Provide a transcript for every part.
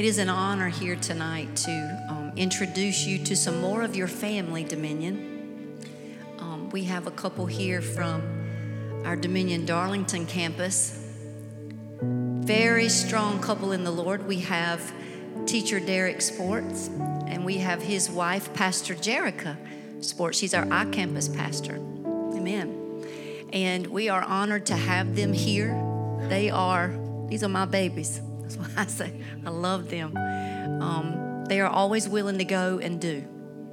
It is an honor here tonight to um, introduce you to some more of your family, Dominion. Um, we have a couple here from our Dominion Darlington campus. Very strong couple in the Lord. We have teacher Derek Sports, and we have his wife, Pastor Jerica Sports. She's our I campus pastor. Amen. And we are honored to have them here. They are, these are my babies. That's why I say I love them. Um, they are always willing to go and do.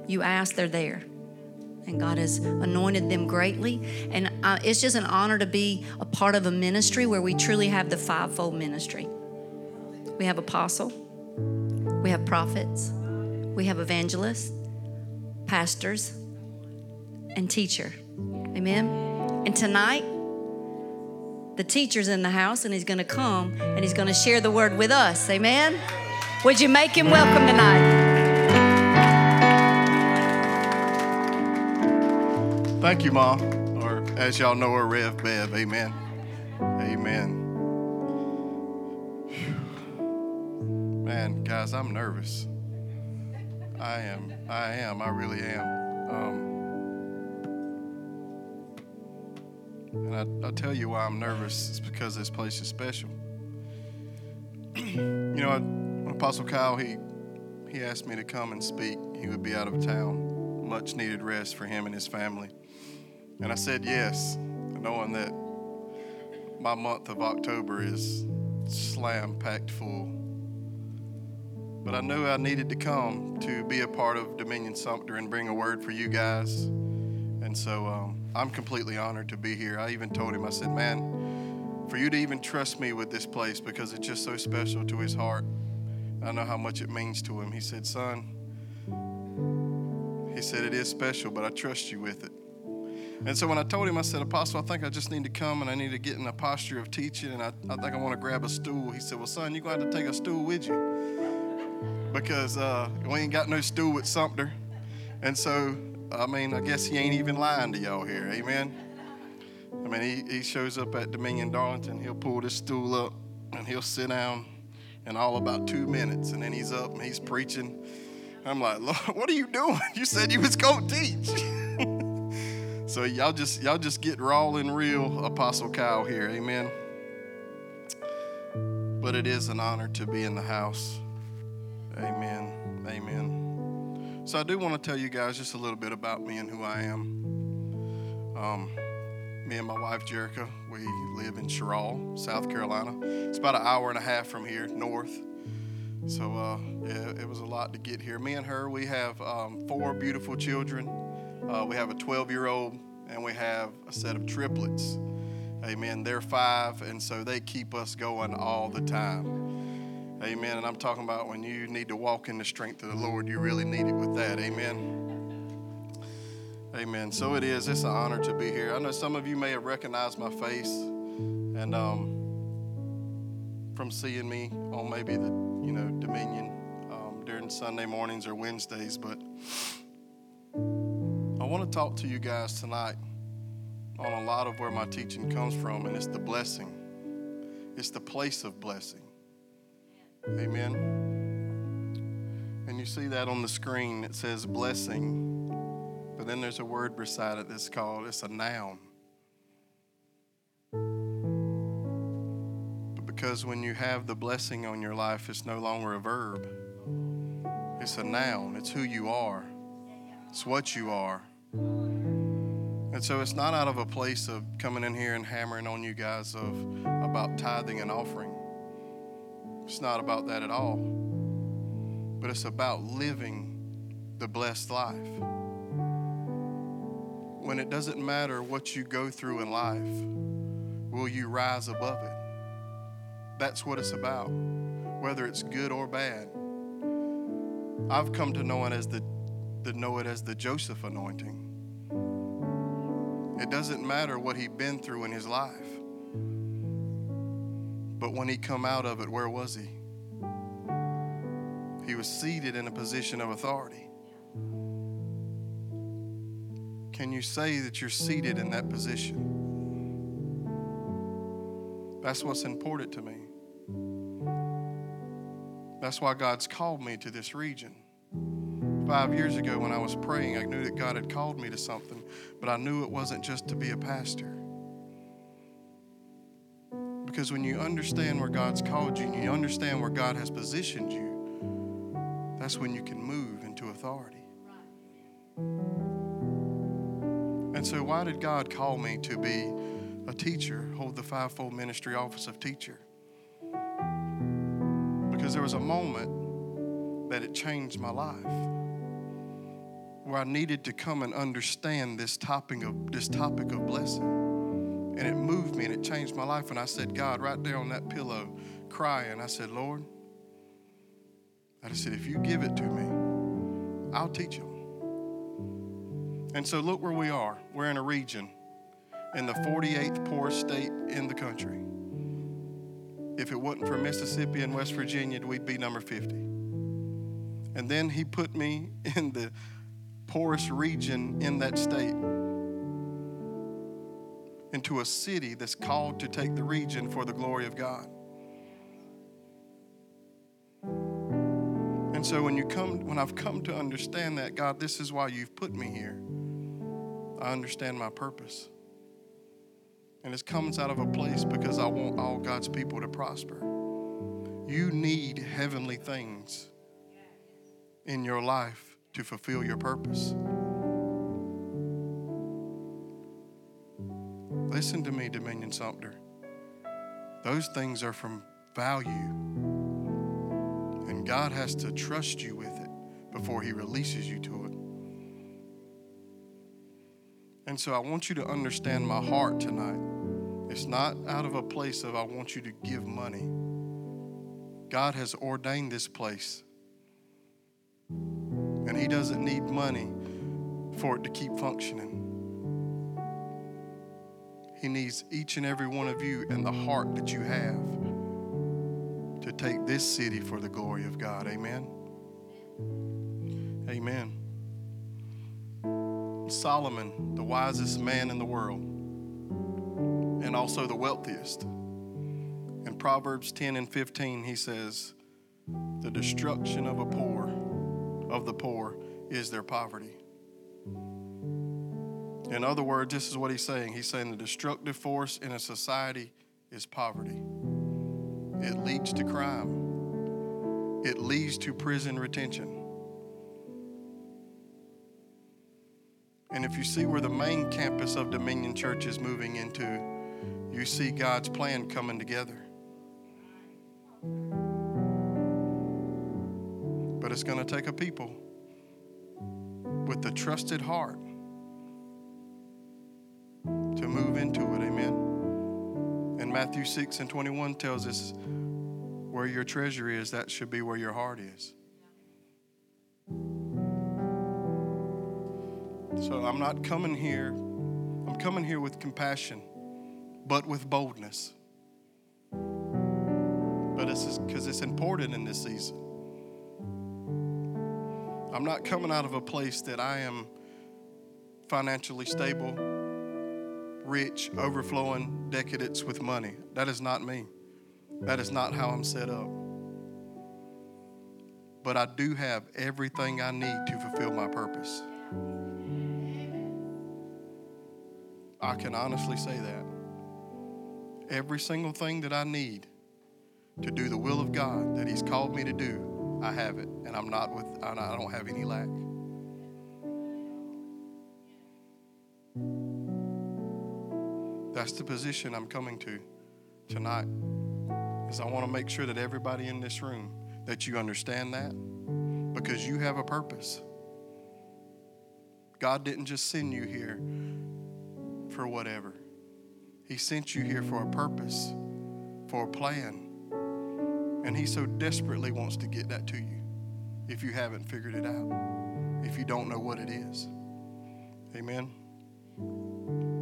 You ask, they're there. And God has anointed them greatly. And uh, it's just an honor to be a part of a ministry where we truly have the fivefold ministry. We have apostle, we have prophets, we have evangelists, pastors, and teacher. Amen. And tonight, the teacher's in the house and he's going to come and he's going to share the word with us. Amen. Would you make him welcome tonight? Thank you, Ma. Or as y'all know her, Rev Bev. Amen. Amen. Man, guys, I'm nervous. I am. I am. I really am. Um, and I, I'll tell you why I'm nervous. It's because this place is special. you know, when Apostle Kyle, he, he asked me to come and speak. He would be out of town. Much needed rest for him and his family. And I said yes, knowing that my month of October is slam packed full. But I knew I needed to come to be a part of Dominion Sumter and bring a word for you guys. And so um, I'm completely honored to be here. I even told him, I said, man, for you to even trust me with this place because it's just so special to his heart. I know how much it means to him. He said, son, he said, it is special, but I trust you with it. And so when I told him, I said, Apostle, I think I just need to come and I need to get in a posture of teaching and I, I think I want to grab a stool. He said, Well, son, you're going to have to take a stool with you because uh, we ain't got no stool with Sumter. And so, I mean, I guess he ain't even lying to y'all here. Amen. I mean, he, he shows up at Dominion Darlington, he'll pull this stool up and he'll sit down in all about two minutes and then he's up and he's preaching. I'm like, Lord, what are you doing? You said you was going to teach. So y'all just y'all just get raw and real, Apostle Kyle here, amen. But it is an honor to be in the house. Amen. Amen. So I do want to tell you guys just a little bit about me and who I am. Um, me and my wife Jerica, we live in Cheraw, South Carolina. It's about an hour and a half from here, north. So uh, it was a lot to get here. Me and her, we have um, four beautiful children. Uh, we have a 12 year old and we have a set of triplets. Amen. They're five, and so they keep us going all the time. Amen. And I'm talking about when you need to walk in the strength of the Lord, you really need it with that. Amen. Amen. So it is. It's an honor to be here. I know some of you may have recognized my face, and um, from seeing me on maybe the you know Dominion um, during Sunday mornings or Wednesdays, but I want to talk to you guys tonight on a lot of where my teaching comes from, and it's the blessing. It's the place of blessing. Amen. And you see that on the screen. It says blessing, but then there's a word beside it that's called, it's a noun. But because when you have the blessing on your life, it's no longer a verb, it's a noun, it's who you are, it's what you are. And so it's not out of a place of coming in here and hammering on you guys of about tithing and offering. It's not about that at all. But it's about living the blessed life. When it doesn't matter what you go through in life, will you rise above it? That's what it's about, whether it's good or bad. I've come to know it as the, to know it as the Joseph anointing. It doesn't matter what he'd been through in his life. But when he come out of it, where was he? He was seated in a position of authority. Can you say that you're seated in that position? That's what's important to me. That's why God's called me to this region. Five years ago, when I was praying, I knew that God had called me to something, but I knew it wasn't just to be a pastor. Because when you understand where God's called you and you understand where God has positioned you, that's when you can move into authority. And so, why did God call me to be a teacher, hold the fivefold ministry office of teacher? Because there was a moment that it changed my life where I needed to come and understand this topic of this topic of blessing. And it moved me and it changed my life. And I said, God, right there on that pillow, crying, I said, Lord, I said, if you give it to me, I'll teach them. And so look where we are. We're in a region in the 48th poorest state in the country. If it wasn't for Mississippi and West Virginia, we'd be number 50. And then he put me in the poorest region in that state into a city that's called to take the region for the glory of God. And so when you come when I've come to understand that God this is why you've put me here. I understand my purpose. And it comes out of a place because I want all God's people to prosper. You need heavenly things in your life to fulfill your purpose. Listen to me, Dominion Sumter. Those things are from value. And God has to trust you with it before He releases you to it. And so I want you to understand my heart tonight. It's not out of a place of I want you to give money. God has ordained this place and He doesn't need money for it to keep functioning. He needs each and every one of you and the heart that you have to take this city for the glory of God. Amen. Amen. Solomon, the wisest man in the world, and also the wealthiest. In Proverbs 10 and 15, he says, The destruction of a poor of the poor is their poverty. In other words, this is what he's saying. He's saying the destructive force in a society is poverty. It leads to crime. It leads to prison retention. And if you see where the main campus of Dominion Church is moving into, you see God's plan coming together. But it's going to take a people with a trusted heart to move into it. Amen. And Matthew 6 and 21 tells us where your treasure is, that should be where your heart is. So I'm not coming here, I'm coming here with compassion, but with boldness. But it's because it's important in this season. I'm not coming out of a place that I am financially stable, rich, overflowing, decadence with money. That is not me. That is not how I'm set up. But I do have everything I need to fulfill my purpose. I can honestly say that. Every single thing that I need to do the will of God that He's called me to do, I have it and I'm not with, I don't have any lack. That's the position I'm coming to tonight. Is I want to make sure that everybody in this room that you understand that because you have a purpose. God didn't just send you here for whatever. He sent you here for a purpose, for a plan. And He so desperately wants to get that to you if you haven't figured it out, if you don't know what it is. Amen.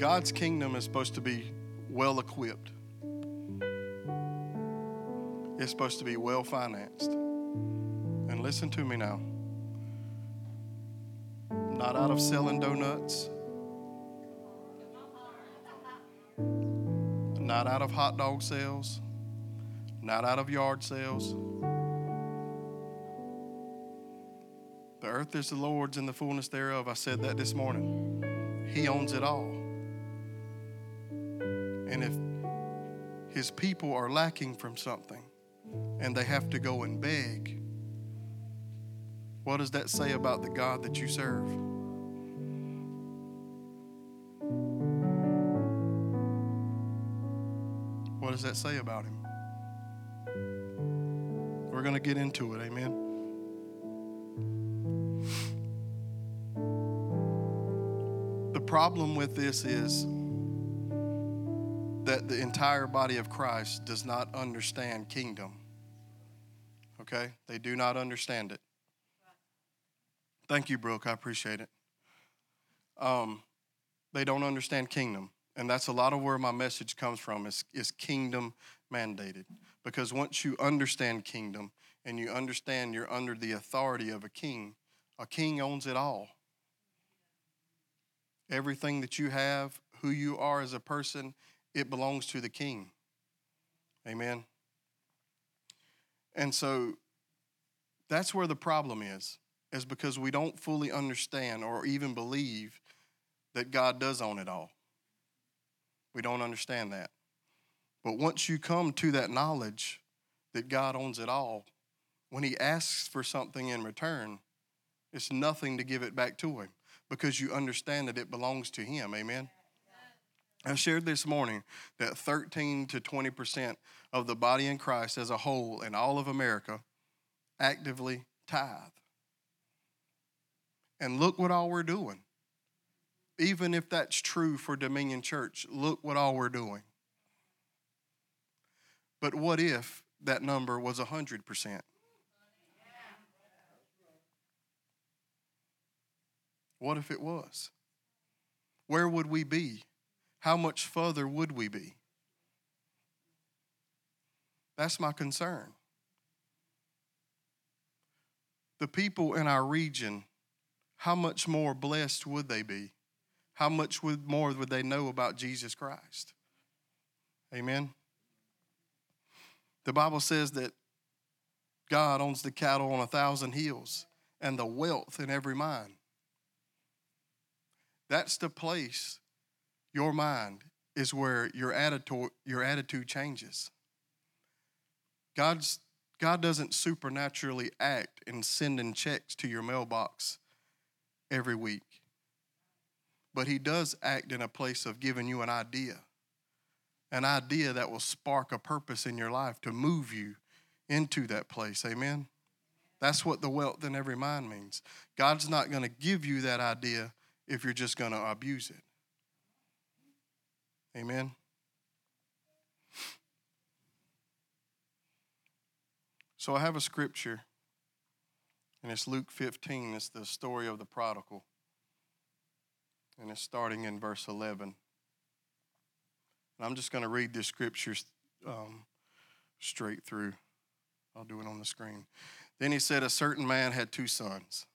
God's kingdom is supposed to be well equipped. It's supposed to be well financed. And listen to me now. Not out of selling donuts, not out of hot dog sales, not out of yard sales. The earth is the Lord's and the fullness thereof. I said that this morning. He owns it all. And if his people are lacking from something and they have to go and beg, what does that say about the God that you serve? What does that say about him? We're going to get into it, amen. The problem with this is that the entire body of Christ does not understand kingdom. Okay? They do not understand it. Thank you, Brooke. I appreciate it. Um, they don't understand kingdom. And that's a lot of where my message comes from is, is kingdom mandated. Because once you understand kingdom and you understand you're under the authority of a king, a king owns it all. Everything that you have, who you are as a person, it belongs to the king. Amen. And so that's where the problem is, is because we don't fully understand or even believe that God does own it all. We don't understand that. But once you come to that knowledge that God owns it all, when He asks for something in return, it's nothing to give it back to Him because you understand that it belongs to Him. Amen. I shared this morning that 13 to 20% of the body in Christ as a whole in all of America actively tithe. And look what all we're doing. Even if that's true for Dominion Church, look what all we're doing. But what if that number was 100%? What if it was? Where would we be? How much further would we be? That's my concern. The people in our region, how much more blessed would they be? How much more would they know about Jesus Christ? Amen. The Bible says that God owns the cattle on a thousand hills and the wealth in every mine. That's the place, your mind is where your attitude, your attitude changes. God's, God doesn't supernaturally act in sending checks to your mailbox every week, but He does act in a place of giving you an idea, an idea that will spark a purpose in your life to move you into that place. Amen. That's what the wealth in every mind means. God's not going to give you that idea if you're just going to abuse it. Amen. So I have a scripture, and it's Luke 15. It's the story of the prodigal. And it's starting in verse 11. And I'm just going to read this scripture um, straight through. I'll do it on the screen. Then he said, A certain man had two sons.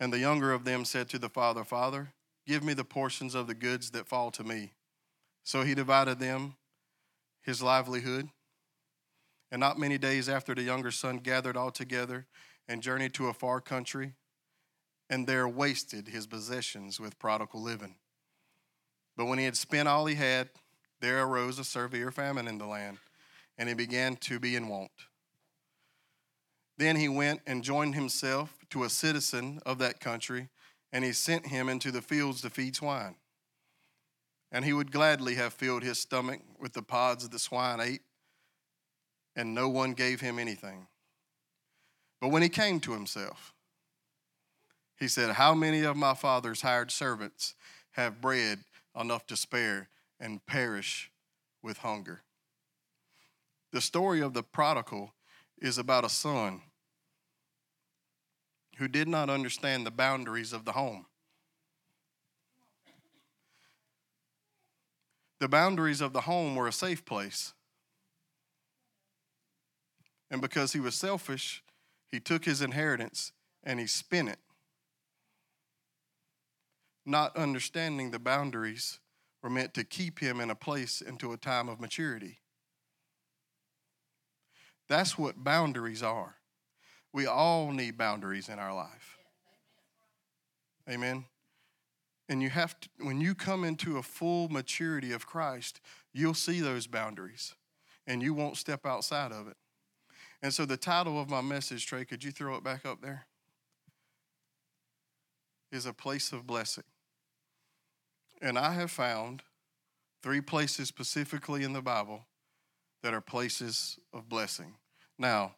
And the younger of them said to the father, Father, give me the portions of the goods that fall to me. So he divided them, his livelihood. And not many days after, the younger son gathered all together and journeyed to a far country, and there wasted his possessions with prodigal living. But when he had spent all he had, there arose a severe famine in the land, and he began to be in want. Then he went and joined himself to a citizen of that country, and he sent him into the fields to feed swine. And he would gladly have filled his stomach with the pods that the swine ate, and no one gave him anything. But when he came to himself, he said, How many of my father's hired servants have bread enough to spare and perish with hunger? The story of the prodigal is about a son who did not understand the boundaries of the home. The boundaries of the home were a safe place. And because he was selfish, he took his inheritance and he spent it. Not understanding the boundaries were meant to keep him in a place into a time of maturity. That's what boundaries are. We all need boundaries in our life. Amen. And you have to, when you come into a full maturity of Christ, you'll see those boundaries and you won't step outside of it. And so, the title of my message, Trey, could you throw it back up there? Is a place of blessing. And I have found three places specifically in the Bible that are places of blessing. Now,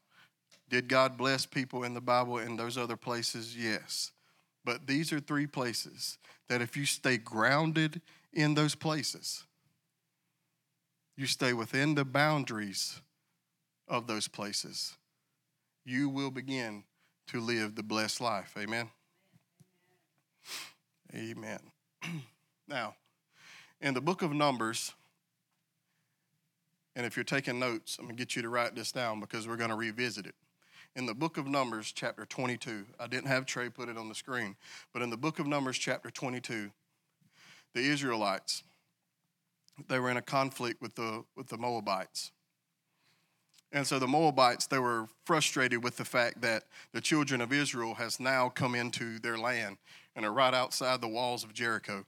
did God bless people in the Bible in those other places? Yes. But these are three places that if you stay grounded in those places, you stay within the boundaries of those places, you will begin to live the blessed life. Amen. Amen. now, in the book of Numbers, and if you're taking notes, I'm going to get you to write this down because we're going to revisit it. In the book of Numbers, chapter 22, I didn't have Trey put it on the screen, but in the book of Numbers, chapter 22, the Israelites, they were in a conflict with the, with the Moabites. And so the Moabites, they were frustrated with the fact that the children of Israel has now come into their land and are right outside the walls of Jericho.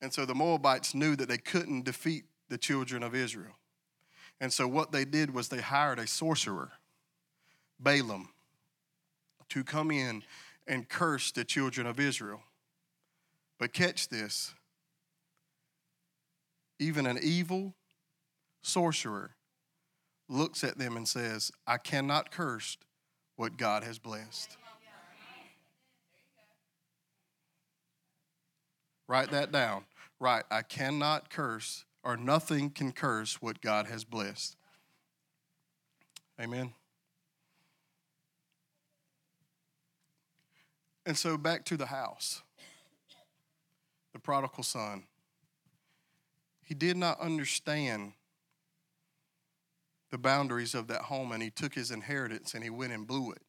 And so the Moabites knew that they couldn't defeat the children of Israel. And so what they did was they hired a sorcerer, Balaam, to come in and curse the children of Israel. But catch this even an evil sorcerer looks at them and says, I cannot curse what God has blessed. Write that down. Right, I cannot curse, or nothing can curse what God has blessed. Amen. And so back to the house. The prodigal son. He did not understand the boundaries of that home and he took his inheritance and he went and blew it.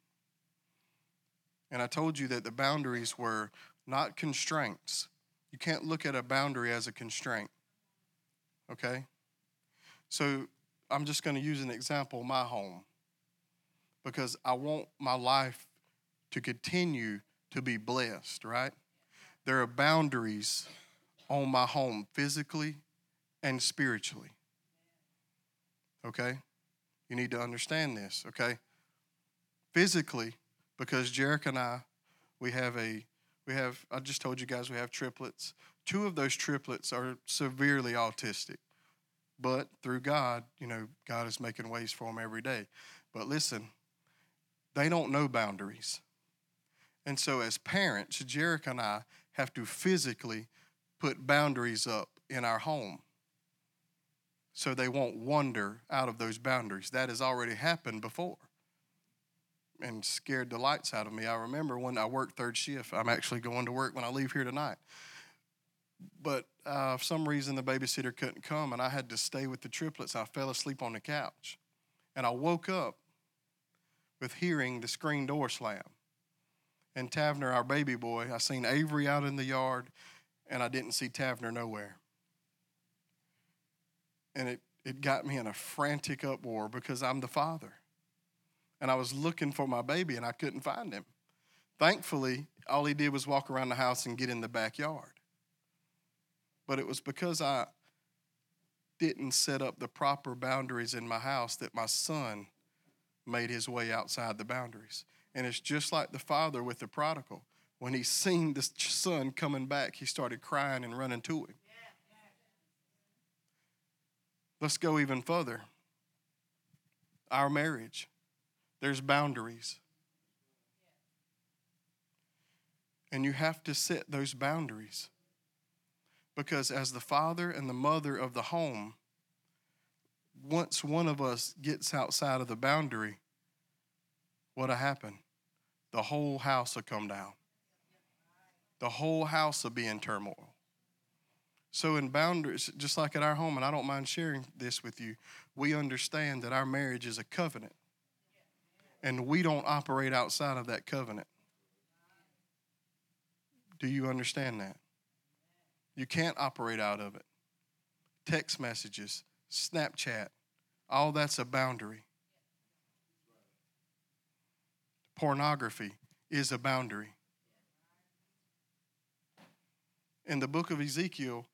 And I told you that the boundaries were not constraints. You can't look at a boundary as a constraint. Okay? So I'm just going to use an example my home because I want my life to continue to be blessed, right? There are boundaries on my home physically and spiritually. Okay? You need to understand this, okay? Physically, because Jarek and I, we have a, we have, I just told you guys we have triplets. Two of those triplets are severely autistic. But through God, you know, God is making ways for them every day. But listen, they don't know boundaries. And so, as parents, Jarek and I have to physically put boundaries up in our home so they won't wander out of those boundaries. That has already happened before and scared the lights out of me. I remember when I worked third shift, I'm actually going to work when I leave here tonight. But uh, for some reason, the babysitter couldn't come, and I had to stay with the triplets. I fell asleep on the couch, and I woke up with hearing the screen door slam. And Tavner, our baby boy, I seen Avery out in the yard, and I didn't see Tavner nowhere and it, it got me in a frantic uproar because I'm the father. And I was looking for my baby and I couldn't find him. Thankfully, all he did was walk around the house and get in the backyard. But it was because I, didn't set up the proper boundaries in my house that my son made his way outside the boundaries. And it's just like the father with the prodigal. When he seen the son coming back, he started crying and running to him. Let's go even further. Our marriage, there's boundaries. And you have to set those boundaries. Because as the father and the mother of the home, once one of us gets outside of the boundary, what'll happen? The whole house will come down. The whole house will be in turmoil. So, in boundaries, just like at our home, and I don't mind sharing this with you, we understand that our marriage is a covenant. And we don't operate outside of that covenant. Do you understand that? You can't operate out of it. Text messages, Snapchat, all that's a boundary. Pornography is a boundary. In the book of Ezekiel,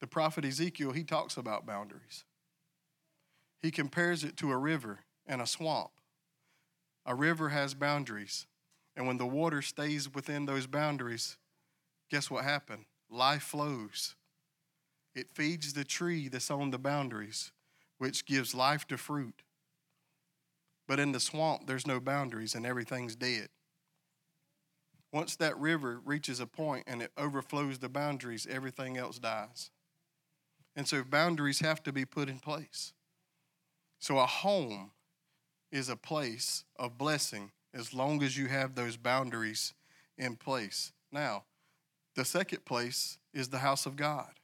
the prophet Ezekiel, he talks about boundaries. He compares it to a river and a swamp. A river has boundaries, and when the water stays within those boundaries, guess what happened? Life flows. It feeds the tree that's on the boundaries, which gives life to fruit. But in the swamp, there's no boundaries and everything's dead. Once that river reaches a point and it overflows the boundaries, everything else dies. And so boundaries have to be put in place. So a home is a place of blessing as long as you have those boundaries in place. Now, the second place is the house of God.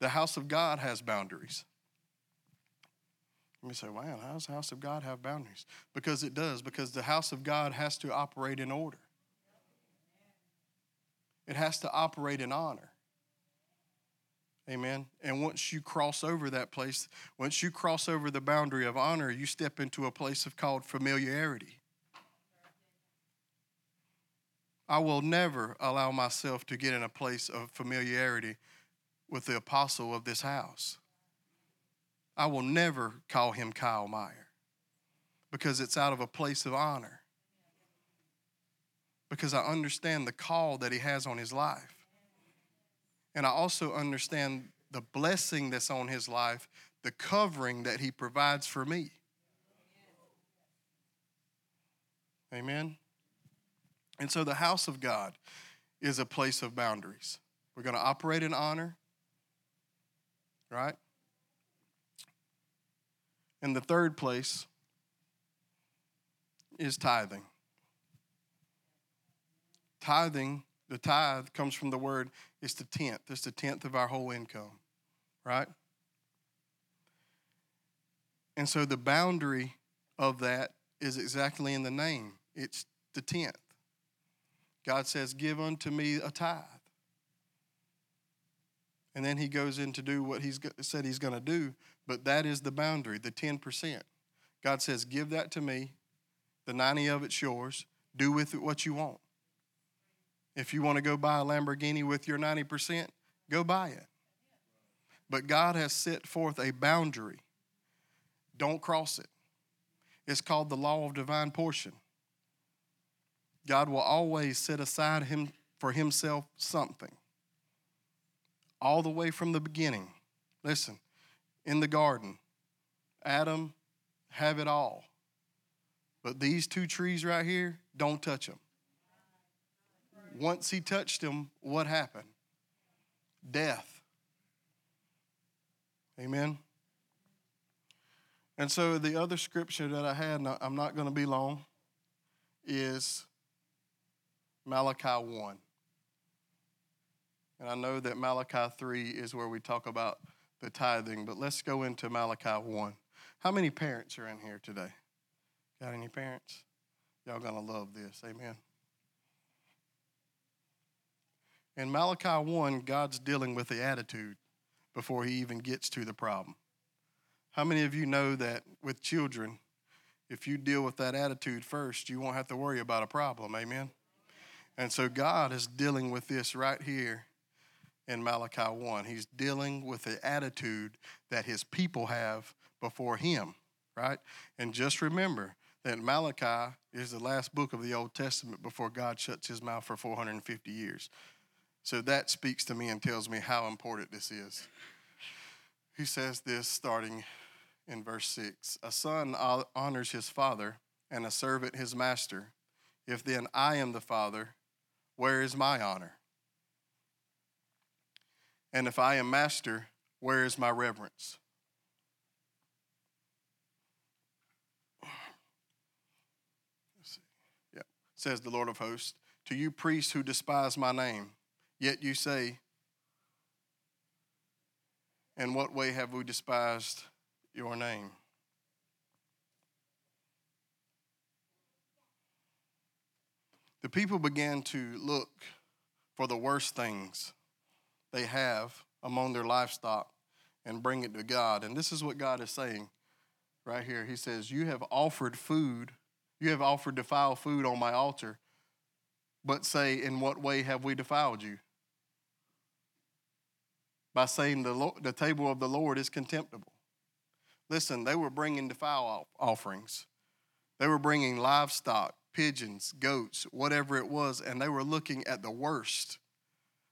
The house of God has boundaries. Let me say, wow, how does the house of God have boundaries? Because it does, because the house of God has to operate in order. It has to operate in honor. Amen. And once you cross over that place, once you cross over the boundary of honor, you step into a place of called familiarity. I will never allow myself to get in a place of familiarity with the apostle of this house. I will never call him Kyle Meyer because it's out of a place of honor. Because I understand the call that he has on his life. And I also understand the blessing that's on his life, the covering that he provides for me. Amen. And so the house of God is a place of boundaries. We're going to operate in honor, right? And the third place is tithing. Tithing, the tithe comes from the word, it's the tenth. It's the tenth of our whole income, right? And so the boundary of that is exactly in the name. It's the tenth. God says, Give unto me a tithe. And then he goes in to do what he's said he's going to do, but that is the boundary, the 10%. God says, Give that to me. The 90 of it's yours. Do with it what you want. If you want to go buy a Lamborghini with your 90%, go buy it. But God has set forth a boundary. Don't cross it. It's called the law of divine portion. God will always set aside him for himself something. All the way from the beginning. Listen, in the garden, Adam have it all. But these two trees right here, don't touch them. Once he touched them, what happened? Death. Amen. And so the other scripture that I had, and I'm not going to be long, is Malachi 1. And I know that Malachi 3 is where we talk about the tithing, but let's go into Malachi 1. How many parents are in here today? Got any parents? Y'all gonna love this. Amen. In Malachi 1, God's dealing with the attitude before he even gets to the problem. How many of you know that with children, if you deal with that attitude first, you won't have to worry about a problem? Amen. And so God is dealing with this right here in Malachi 1. He's dealing with the attitude that his people have before him, right? And just remember that Malachi is the last book of the Old Testament before God shuts his mouth for 450 years. So that speaks to me and tells me how important this is. He says this starting in verse 6 A son honors his father, and a servant his master. If then I am the father, where is my honor? And if I am master, where is my reverence? Yeah. Says the Lord of hosts, to you priests who despise my name, yet you say, In what way have we despised your name? The people began to look for the worst things they have among their livestock and bring it to God. And this is what God is saying right here. He says, You have offered food, you have offered defiled food on my altar, but say, In what way have we defiled you? By saying the, the table of the Lord is contemptible. Listen, they were bringing defile offerings. They were bringing livestock, pigeons, goats, whatever it was, and they were looking at the worst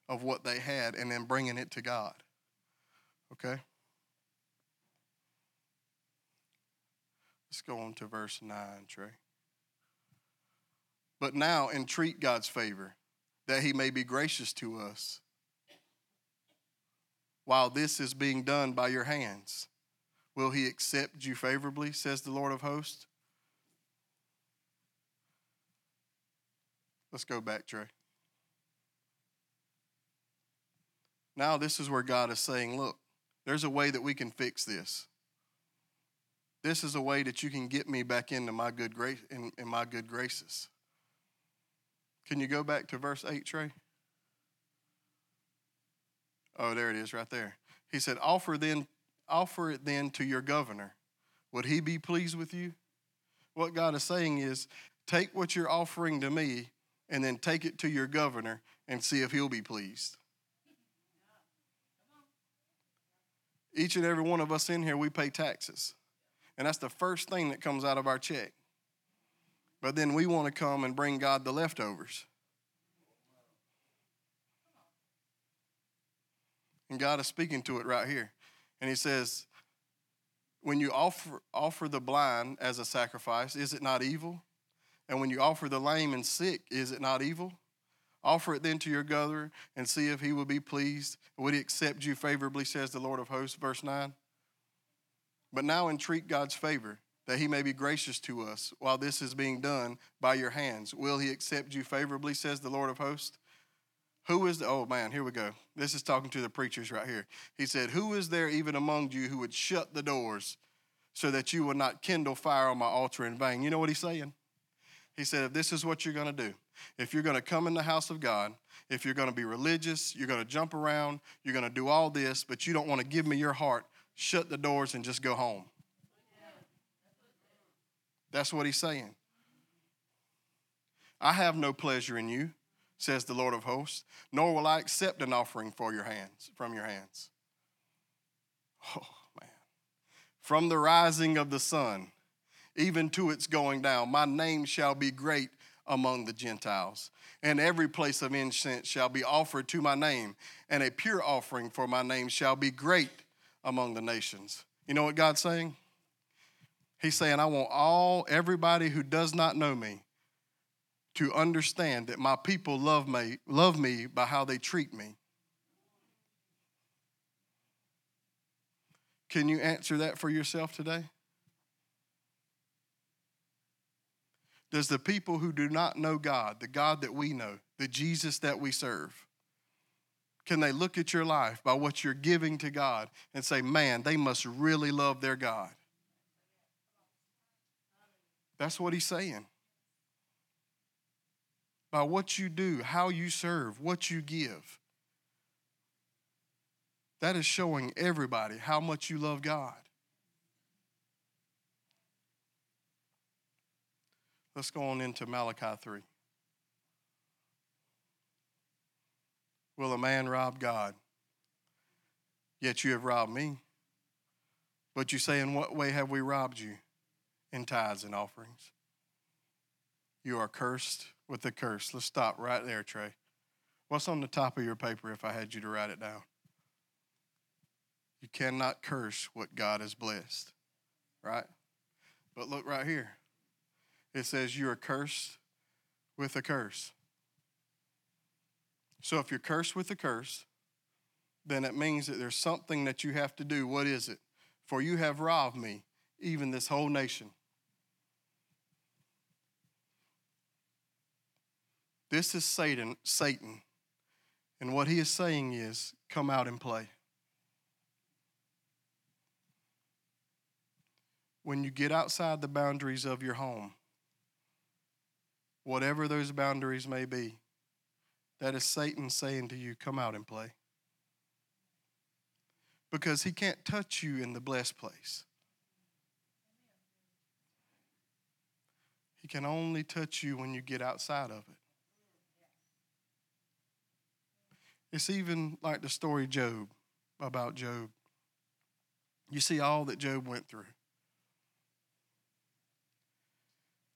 of what they had and then bringing it to God. Okay? Let's go on to verse 9, Trey. But now entreat God's favor, that he may be gracious to us while this is being done by your hands. Will he accept you favorably, says the Lord of hosts? Let's go back, Trey. Now, this is where God is saying, look, there's a way that we can fix this. This is a way that you can get me back into my good grace in, in my good graces. Can you go back to verse 8, Trey? Oh, there it is right there. He said, Offer then, offer it then to your governor. Would he be pleased with you? What God is saying is, take what you're offering to me and then take it to your governor and see if he'll be pleased. Each and every one of us in here, we pay taxes. And that's the first thing that comes out of our check. But then we want to come and bring God the leftovers. And God is speaking to it right here. And He says, When you offer, offer the blind as a sacrifice, is it not evil? And when you offer the lame and sick, is it not evil? Offer it then to your governor and see if he will be pleased. Would he accept you favorably, says the Lord of hosts, verse 9? But now entreat God's favor, that he may be gracious to us while this is being done by your hands. Will he accept you favorably, says the Lord of hosts? Who is the, oh man, here we go. This is talking to the preachers right here. He said, Who is there even among you who would shut the doors so that you will not kindle fire on my altar in vain? You know what he's saying? He said, If this is what you're going to do, if you're going to come in the house of God, if you're going to be religious, you're going to jump around, you're going to do all this, but you don't want to give me your heart, shut the doors and just go home. That's what he's saying. I have no pleasure in you, says the Lord of hosts, nor will I accept an offering for your hands from your hands. Oh man. From the rising of the sun even to its going down, my name shall be great among the Gentiles. And every place of incense shall be offered to my name, and a pure offering for my name shall be great among the nations. You know what God's saying? He's saying, I want all, everybody who does not know me to understand that my people love me, love me by how they treat me. Can you answer that for yourself today? Does the people who do not know God, the God that we know, the Jesus that we serve, can they look at your life by what you're giving to God and say, man, they must really love their God? That's what he's saying. By what you do, how you serve, what you give. That is showing everybody how much you love God. Let's go on into Malachi 3. Will a man rob God? yet you have robbed me. But you say, In what way have we robbed you? In tithes and offerings. You are cursed with a curse. Let's stop right there, Trey. What's on the top of your paper if I had you to write it down? You cannot curse what God has blessed, right? But look right here. It says you are cursed with a curse. So if you're cursed with a curse, then it means that there's something that you have to do. What is it? For you have robbed me, even this whole nation. This is Satan, Satan. And what he is saying is, come out and play. When you get outside the boundaries of your home, whatever those boundaries may be, that is Satan saying to you, come out and play. Because he can't touch you in the blessed place. He can only touch you when you get outside of it. It's even like the story Job about Job. You see all that Job went through.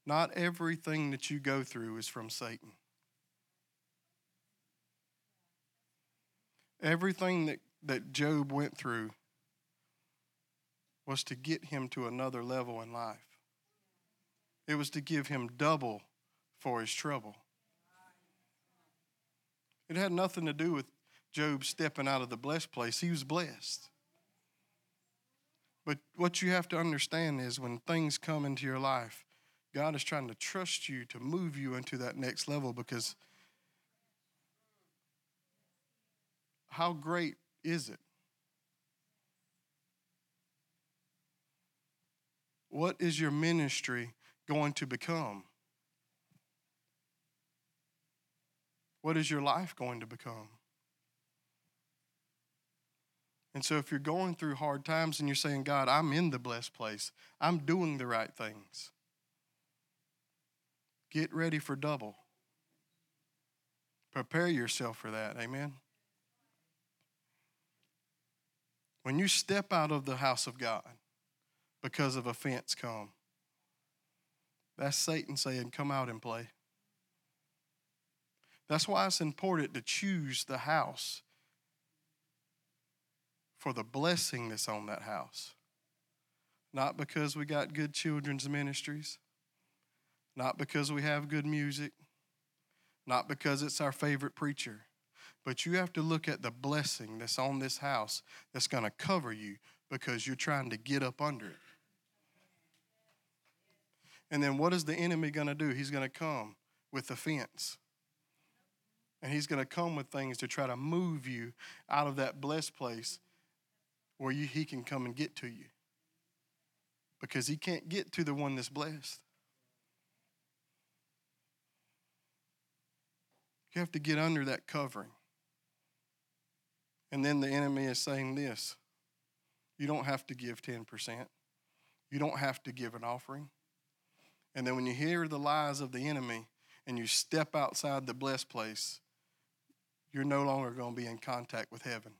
Not everything that you go through is from Satan. Everything that, that Job went through was to get him to another level in life. It was to give him double for his trouble. It had nothing to do with Job stepping out of the blessed place. He was blessed. But what you have to understand is when things come into your life, God is trying to trust you to move you into that next level because how great is it? What is your ministry going to become? What is your life going to become? And so, if you're going through hard times and you're saying, God, I'm in the blessed place, I'm doing the right things, Get ready for double. Prepare yourself for that. Amen. When you step out of the house of God because of offense come, that's Satan saying, Come out and play. That's why it's important to choose the house for the blessing that's on that house. Not because we got good children's ministries, not because we have good music, not because it's our favorite preacher, but you have to look at the blessing that's on this house that's going to cover you because you're trying to get up under it. And then what is the enemy going to do? He's going to come with offense. And he's going to come with things to try to move you out of that blessed place where you, he can come and get to you. Because he can't get to the one that's blessed. You have to get under that covering. And then the enemy is saying this you don't have to give 10%, you don't have to give an offering. And then when you hear the lies of the enemy and you step outside the blessed place, you're no longer going to be in contact with heaven.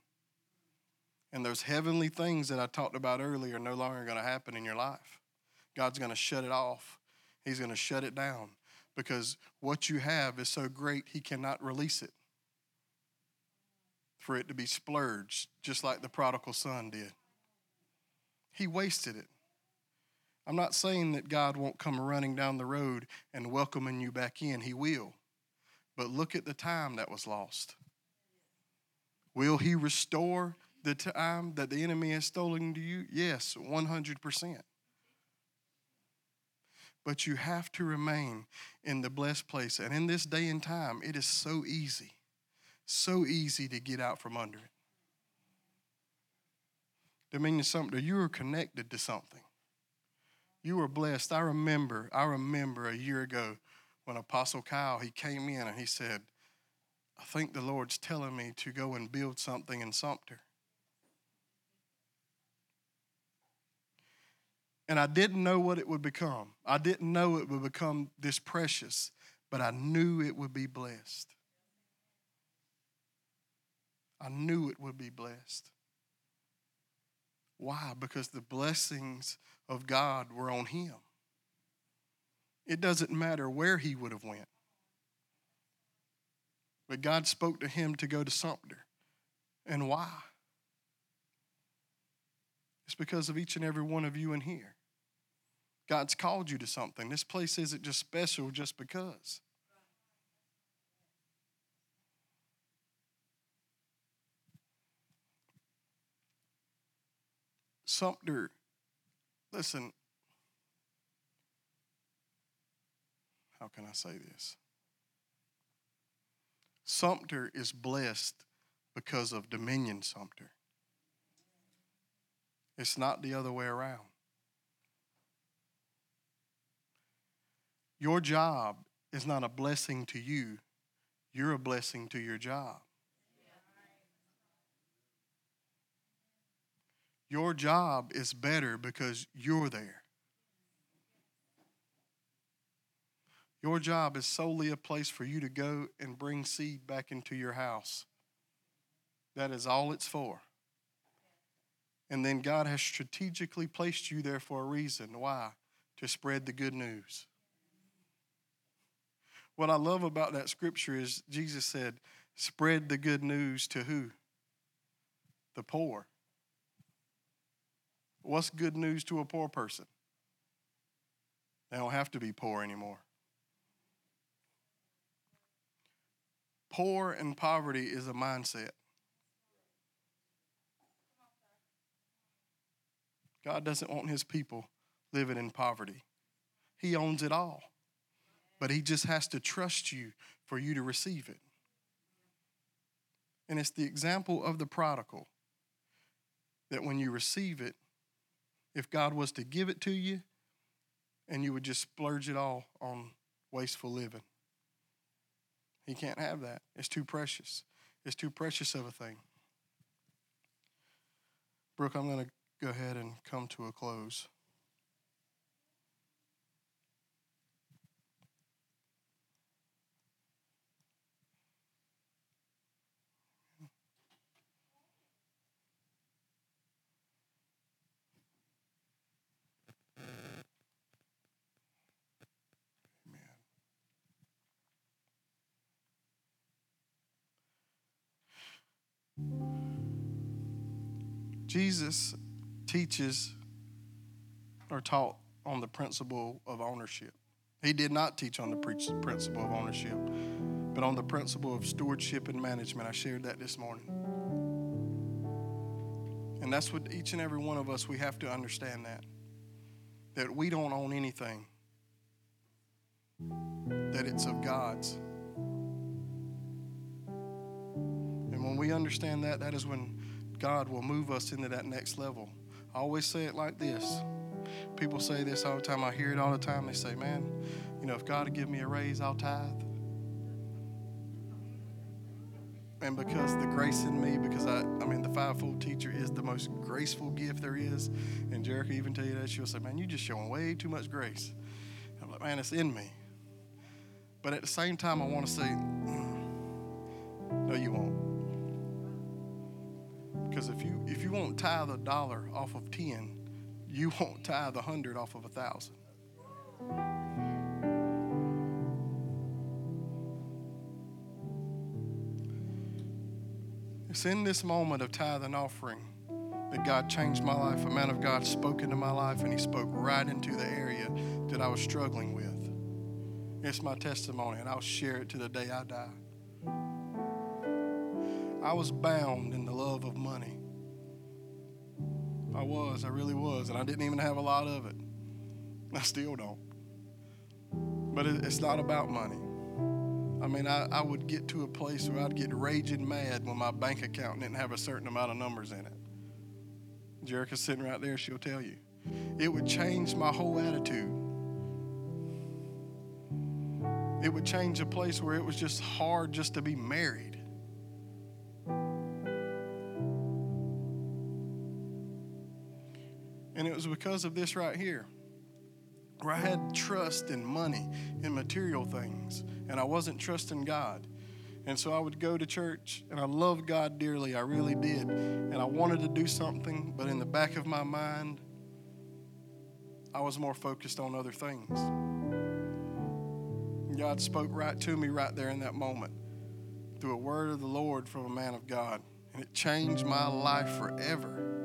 And those heavenly things that I talked about earlier are no longer going to happen in your life. God's going to shut it off, He's going to shut it down because what you have is so great, He cannot release it for it to be splurged, just like the prodigal son did. He wasted it. I'm not saying that God won't come running down the road and welcoming you back in. He will. But look at the time that was lost. Will He restore the time that the enemy has stolen to you? Yes, 100% but you have to remain in the blessed place. And in this day and time, it is so easy, so easy to get out from under it. Dominion Sumter, you are connected to something. You are blessed. I remember, I remember a year ago when Apostle Kyle, he came in and he said, I think the Lord's telling me to go and build something in Sumter. And I didn't know what it would become. I didn't know it would become this precious, but I knew it would be blessed. I knew it would be blessed. Why? Because the blessings of God were on him. It doesn't matter where he would have went. But God spoke to him to go to Sumter. And why? It's because of each and every one of you in here. God's called you to something. This place isn't just special just because. Sumter, listen, how can I say this? Sumter is blessed because of Dominion Sumter. It's not the other way around. Your job is not a blessing to you, you're a blessing to your job. Your job is better because you're there. Your job is solely a place for you to go and bring seed back into your house. That is all it's for. And then God has strategically placed you there for a reason. Why? To spread the good news. What I love about that scripture is Jesus said, spread the good news to who? The poor. What's good news to a poor person? They don't have to be poor anymore. Poor and poverty is a mindset. God doesn't want his people living in poverty. He owns it all. But he just has to trust you for you to receive it. And it's the example of the prodigal that when you receive it, if God was to give it to you and you would just splurge it all on wasteful living, he can't have that. It's too precious. It's too precious of a thing. Brooke, I'm going to go ahead and come to a close. Jesus teaches or taught on the principle of ownership. He did not teach on the principle of ownership, but on the principle of stewardship and management. I shared that this morning. And that's what each and every one of us, we have to understand that. That we don't own anything, that it's of God's. And when we understand that, that is when God will move us into that next level. I always say it like this. People say this all the time. I hear it all the time. They say, man, you know, if God would give me a raise, I'll tithe. And because the grace in me, because I, I mean, the fivefold teacher is the most graceful gift there is. And Jerica even tell you that. She'll say, man, you're just showing way too much grace. I'm like, man, it's in me. But at the same time, I want to say, mm, no, you won't. Because if you if you won't tithe a dollar off of ten, you won't tithe a hundred off of a thousand. It's in this moment of tithe and offering that God changed my life. A man of God spoke into my life, and He spoke right into the area that I was struggling with. It's my testimony, and I'll share it to the day I die. I was bound in the love of money. I was, I really was, and I didn't even have a lot of it. I still don't. But it's not about money. I mean, I, I would get to a place where I'd get raging mad when my bank account didn't have a certain amount of numbers in it. Jerica's sitting right there, she'll tell you. It would change my whole attitude. It would change a place where it was just hard just to be married. And it was because of this right here, where I had trust in money, in material things, and I wasn't trusting God. And so I would go to church and I loved God dearly. I really did. And I wanted to do something, but in the back of my mind, I was more focused on other things. God spoke right to me right there in that moment through a word of the Lord from a man of God. And it changed my life forever.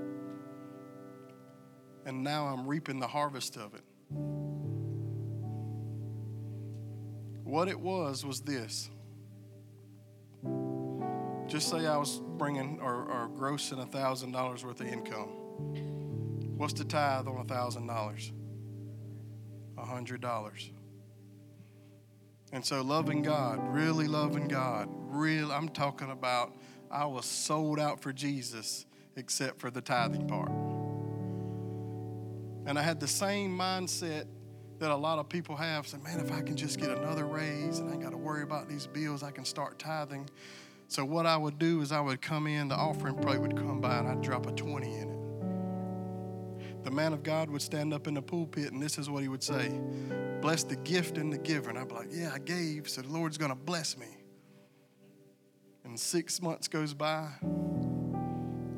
And now I'm reaping the harvest of it. What it was was this. Just say I was bringing or, or grossing a thousand dollars worth of income. What's the tithe on a thousand dollars? A hundred dollars. And so loving God, really loving God, real I'm talking about I was sold out for Jesus except for the tithing part. And I had the same mindset that a lot of people have. Say, man, if I can just get another raise and I ain't got to worry about these bills, I can start tithing. So what I would do is I would come in, the offering plate would come by, and I'd drop a 20 in it. The man of God would stand up in the pulpit, and this is what he would say Bless the gift and the giver. And I'd be like, Yeah, I gave, so the Lord's going to bless me. And six months goes by,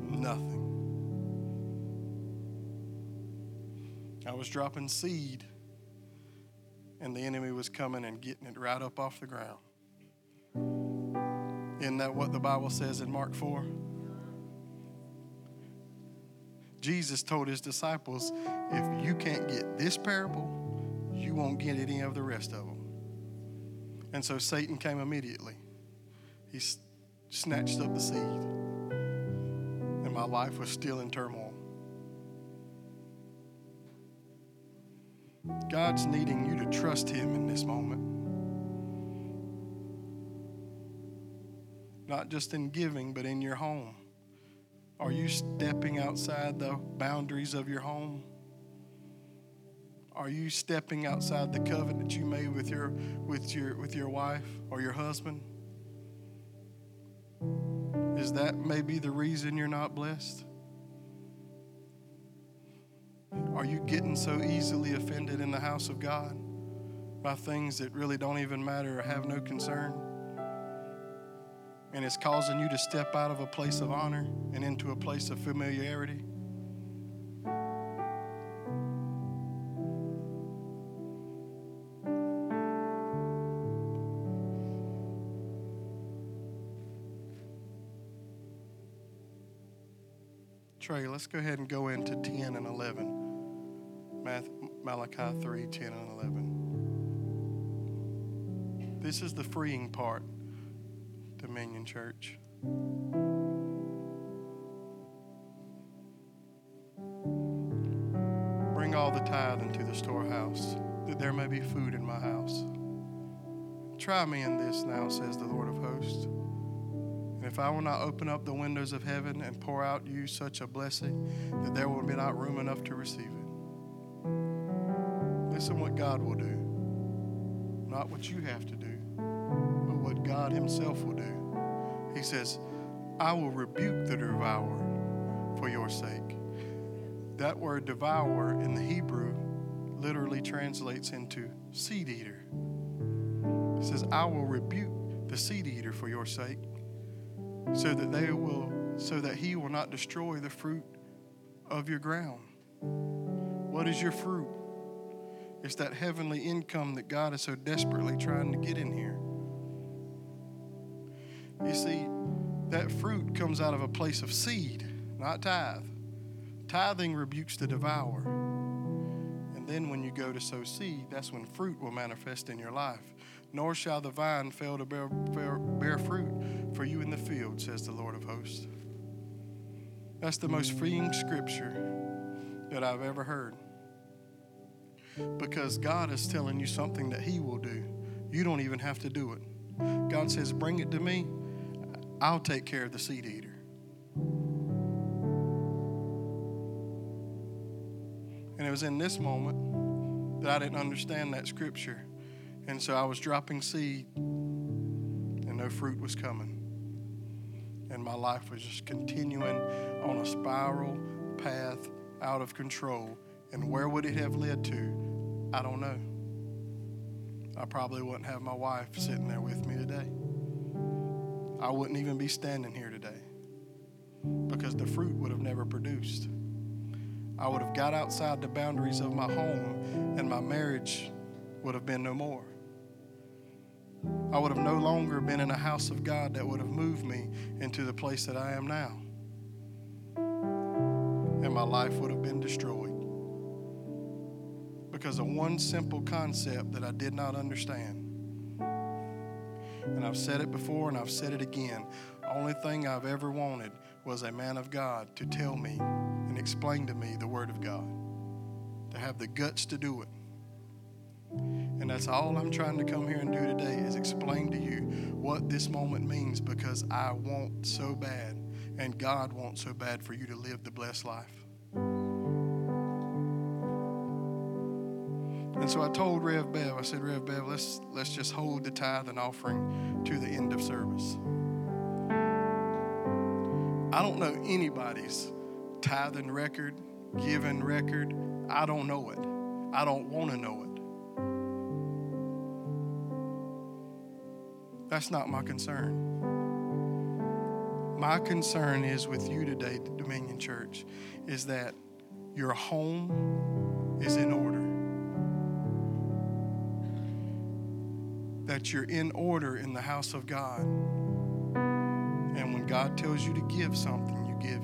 nothing. I was dropping seed, and the enemy was coming and getting it right up off the ground. Isn't that what the Bible says in Mark 4? Jesus told his disciples, if you can't get this parable, you won't get any of the rest of them. And so Satan came immediately. He snatched up the seed, and my life was still in turmoil. God's needing you to trust Him in this moment. Not just in giving, but in your home. Are you stepping outside the boundaries of your home? Are you stepping outside the covenant you made with your with your with your wife or your husband? Is that maybe the reason you're not blessed? Are you getting so easily offended in the house of God by things that really don't even matter or have no concern? And it's causing you to step out of a place of honor and into a place of familiarity? Trey, let's go ahead and go into 10 and 11. Malachi 3 10 and 11. This is the freeing part, Dominion Church. Bring all the tithe into the storehouse, that there may be food in my house. Try me in this now, says the Lord of hosts. And if I will not open up the windows of heaven and pour out you such a blessing that there will be not room enough to receive it. Listen what God will do. Not what you have to do, but what God Himself will do. He says, I will rebuke the devourer for your sake. That word devourer in the Hebrew literally translates into seed eater. It says, I will rebuke the seed eater for your sake so that they will so that he will not destroy the fruit of your ground. What is your fruit? It's that heavenly income that God is so desperately trying to get in here. You see, that fruit comes out of a place of seed, not tithe. Tithing rebukes the devourer. And then when you go to sow seed, that's when fruit will manifest in your life nor shall the vine fail to bear, bear, bear, fruit for you in the field, says the Lord of hosts. That's the most freeing scripture that I've ever heard. Because God is telling you something that He will do. You don't even have to do it. God says, Bring it to me, I'll take care of the seed eater. And it was in this moment that I didn't understand that scripture and so I was dropping seed, and no fruit was coming. And my life was just continuing on a spiral path out of control. And where would it have led to? I don't know. I probably wouldn't have my wife sitting there with me today. I wouldn't even be standing here today because the fruit would have never produced. I would have got outside the boundaries of my home and my marriage would have been no more. I would have no longer been in a house of God that would have moved me into the place that I am now. And my life would have been destroyed because of one simple concept that I did not understand. And I've said it before and I've said it again. Only thing I've ever wanted was a man of God to tell me and explain to me the Word of God, to have the guts to do it. And that's all I'm trying to come here and do today is explain to you what this moment means because I want so bad and God wants so bad for you to live the blessed life. And so I told Rev Bev, I said, Rev Bev, let's, let's just hold the tithe and offering to the end of service. I don't know anybody's tithing record, giving record. I don't know it. I don't want to know it. That's not my concern. My concern is with you today, Dominion Church, is that your home is in order. That you're in order in the house of God. And when God tells you to give something, you give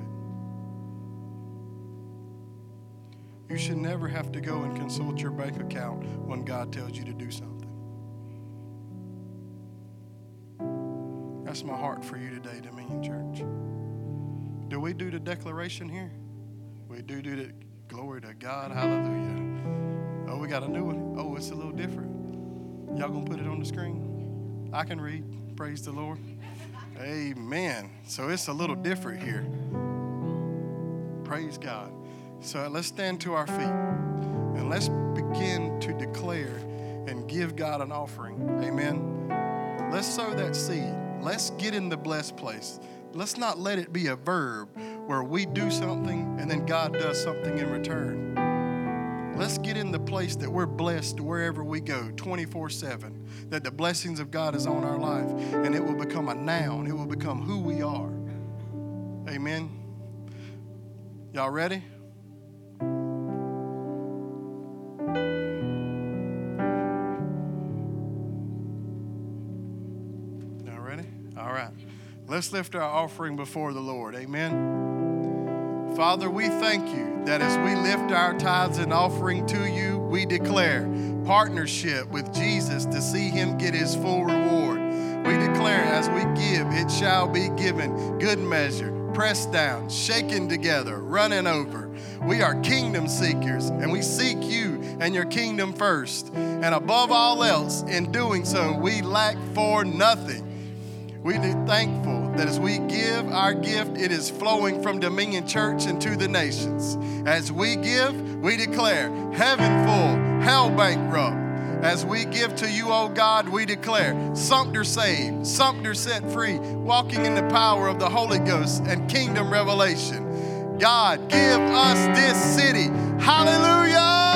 it. You should never have to go and consult your bank account when God tells you to do something. That's my heart for you today, Dominion Church. Do we do the declaration here? We do do the glory to God, hallelujah. Oh, we got a new one. Oh, it's a little different. Y'all gonna put it on the screen? I can read. Praise the Lord. Amen. So it's a little different here. Praise God. So let's stand to our feet and let's begin to declare and give God an offering. Amen. Let's sow that seed. Let's get in the blessed place. Let's not let it be a verb where we do something and then God does something in return. Let's get in the place that we're blessed wherever we go 24 7. That the blessings of God is on our life and it will become a noun, it will become who we are. Amen. Y'all ready? Y'all ready? All right. Let's lift our offering before the Lord. Amen. Father, we thank you that as we lift our tithes and offering to you, we declare partnership with Jesus to see him get his full reward. We declare as we give, it shall be given good measure, pressed down, shaken together, running over. We are kingdom seekers and we seek you and your kingdom first. And above all else, in doing so, we lack for nothing. We are thankful that as we give our gift, it is flowing from Dominion Church into the nations. As we give, we declare heaven full, hell bankrupt. As we give to you, O God, we declare Sumter saved, Sumter set free, walking in the power of the Holy Ghost and kingdom revelation. God, give us this city. Hallelujah!